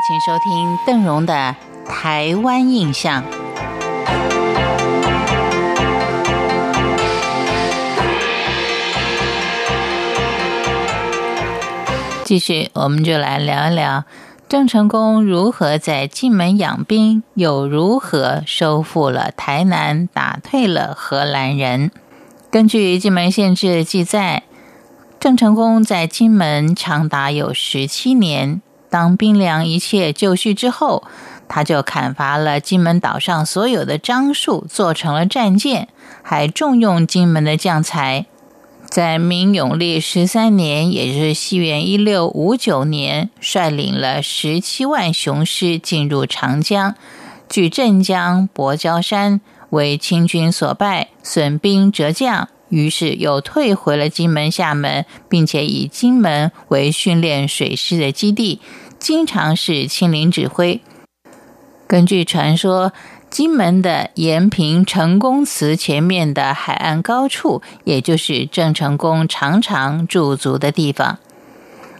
请收听邓荣的《台湾印象》。继续，我们就来聊一聊郑成功如何在金门养兵，又如何收复了台南，打退了荷兰人。根据金门县志记载，郑成功在金门长达有十七年。当兵粮一切就绪之后，他就砍伐了金门岛上所有的樟树，做成了战舰，还重用金门的将才。在明永历十三年，也就是西元一六五九年，率领了十七万雄师进入长江，据镇江、博礁山为清军所败，损兵折将，于是又退回了金门、厦门，并且以金门为训练水师的基地，经常是亲临指挥。根据传说。金门的延平成功祠前面的海岸高处，也就是郑成功常常驻足的地方。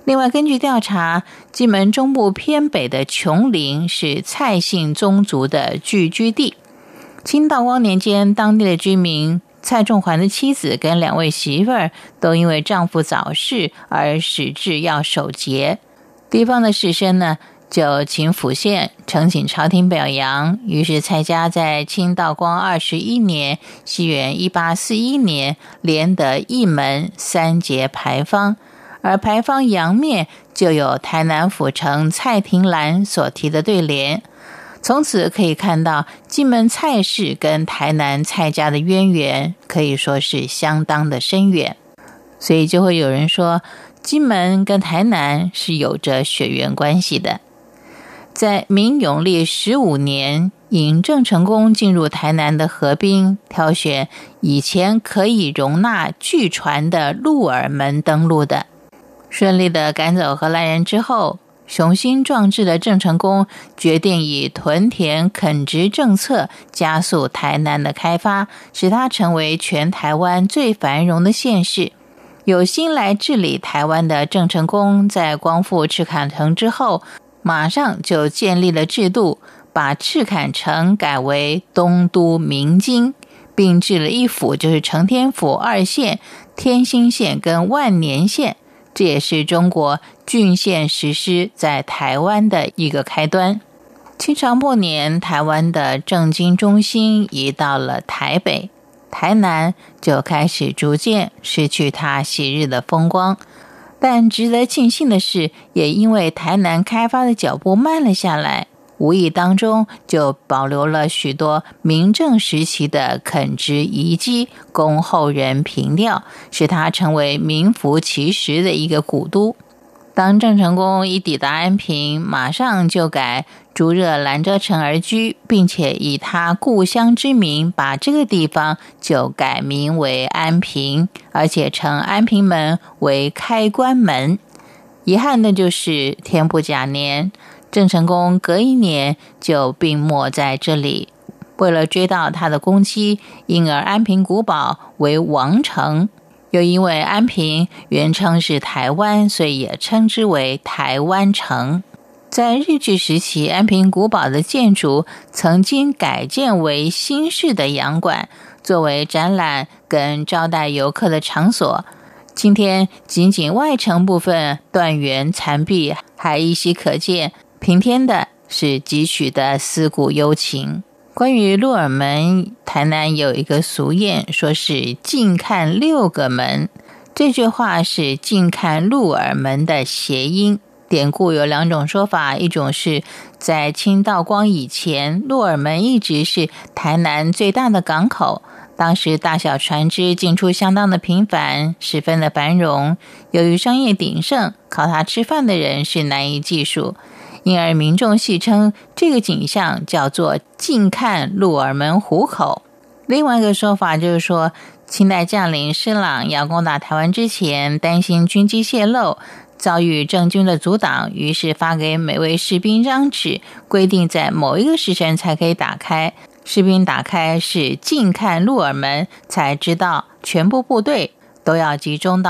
另外，根据调查，金门中部偏北的琼林是蔡姓宗族的聚居地。清道光年间，当地的居民蔡仲环的妻子跟两位媳妇儿都因为丈夫早逝而始至要守节。地方的士绅呢？就请府县呈请朝廷表扬，于是蔡家在清道光二十一年（西元一八四一年）连得一门三节牌坊，而牌坊阳面就有台南府城蔡廷兰所题的对联。从此可以看到金门蔡氏跟台南蔡家的渊源可以说是相当的深远，所以就会有人说金门跟台南是有着血缘关系的。在明永历十五年，引郑成功进入台南的河滨，挑选以前可以容纳巨船的鹿耳门登陆的，顺利的赶走荷兰人之后，雄心壮志的郑成功决定以屯田垦殖政策加速台南的开发，使它成为全台湾最繁荣的县市。有心来治理台湾的郑成功，在光复赤坎城之后。马上就建立了制度，把赤坎城改为东都明京，并置了一府，就是承天府二县：天兴县跟万年县。这也是中国郡县实施在台湾的一个开端。清朝末年，台湾的政经中心移到了台北，台南就开始逐渐失去它昔日的风光。但值得庆幸的是，也因为台南开发的脚步慢了下来，无意当中就保留了许多明政时期的垦殖遗迹，供后人凭吊，使它成为名副其实的一个古都。当郑成功一抵达安平，马上就改逐热兰遮城而居，并且以他故乡之名，把这个地方就改名为安平，而且称安平门为开关门。遗憾的就是天不假年，郑成功隔一年就病没在这里。为了追悼他的功绩，因而安平古堡为王城。又因为安平原称是台湾，所以也称之为台湾城。在日据时期，安平古堡的建筑曾经改建为新式的洋馆，作为展览跟招待游客的场所。今天仅仅外城部分断垣残壁还依稀可见，平添的是几许的思古幽情。关于鹿耳门，台南有一个俗谚，说是“近看六个门”。这句话是“近看鹿耳门”的谐音。典故有两种说法，一种是在清道光以前，鹿耳门一直是台南最大的港口，当时大小船只进出相当的频繁，十分的繁荣。由于商业鼎盛，靠它吃饭的人是难以计数。因而民众戏称这个景象叫做“近看鹿耳门虎口”。另外一个说法就是说，清代将领施琅要攻打台湾之前，担心军机泄露，遭遇郑军的阻挡，于是发给每位士兵张纸，规定在某一个时辰才可以打开。士兵打开是近看鹿耳门，才知道全部部队都要集中到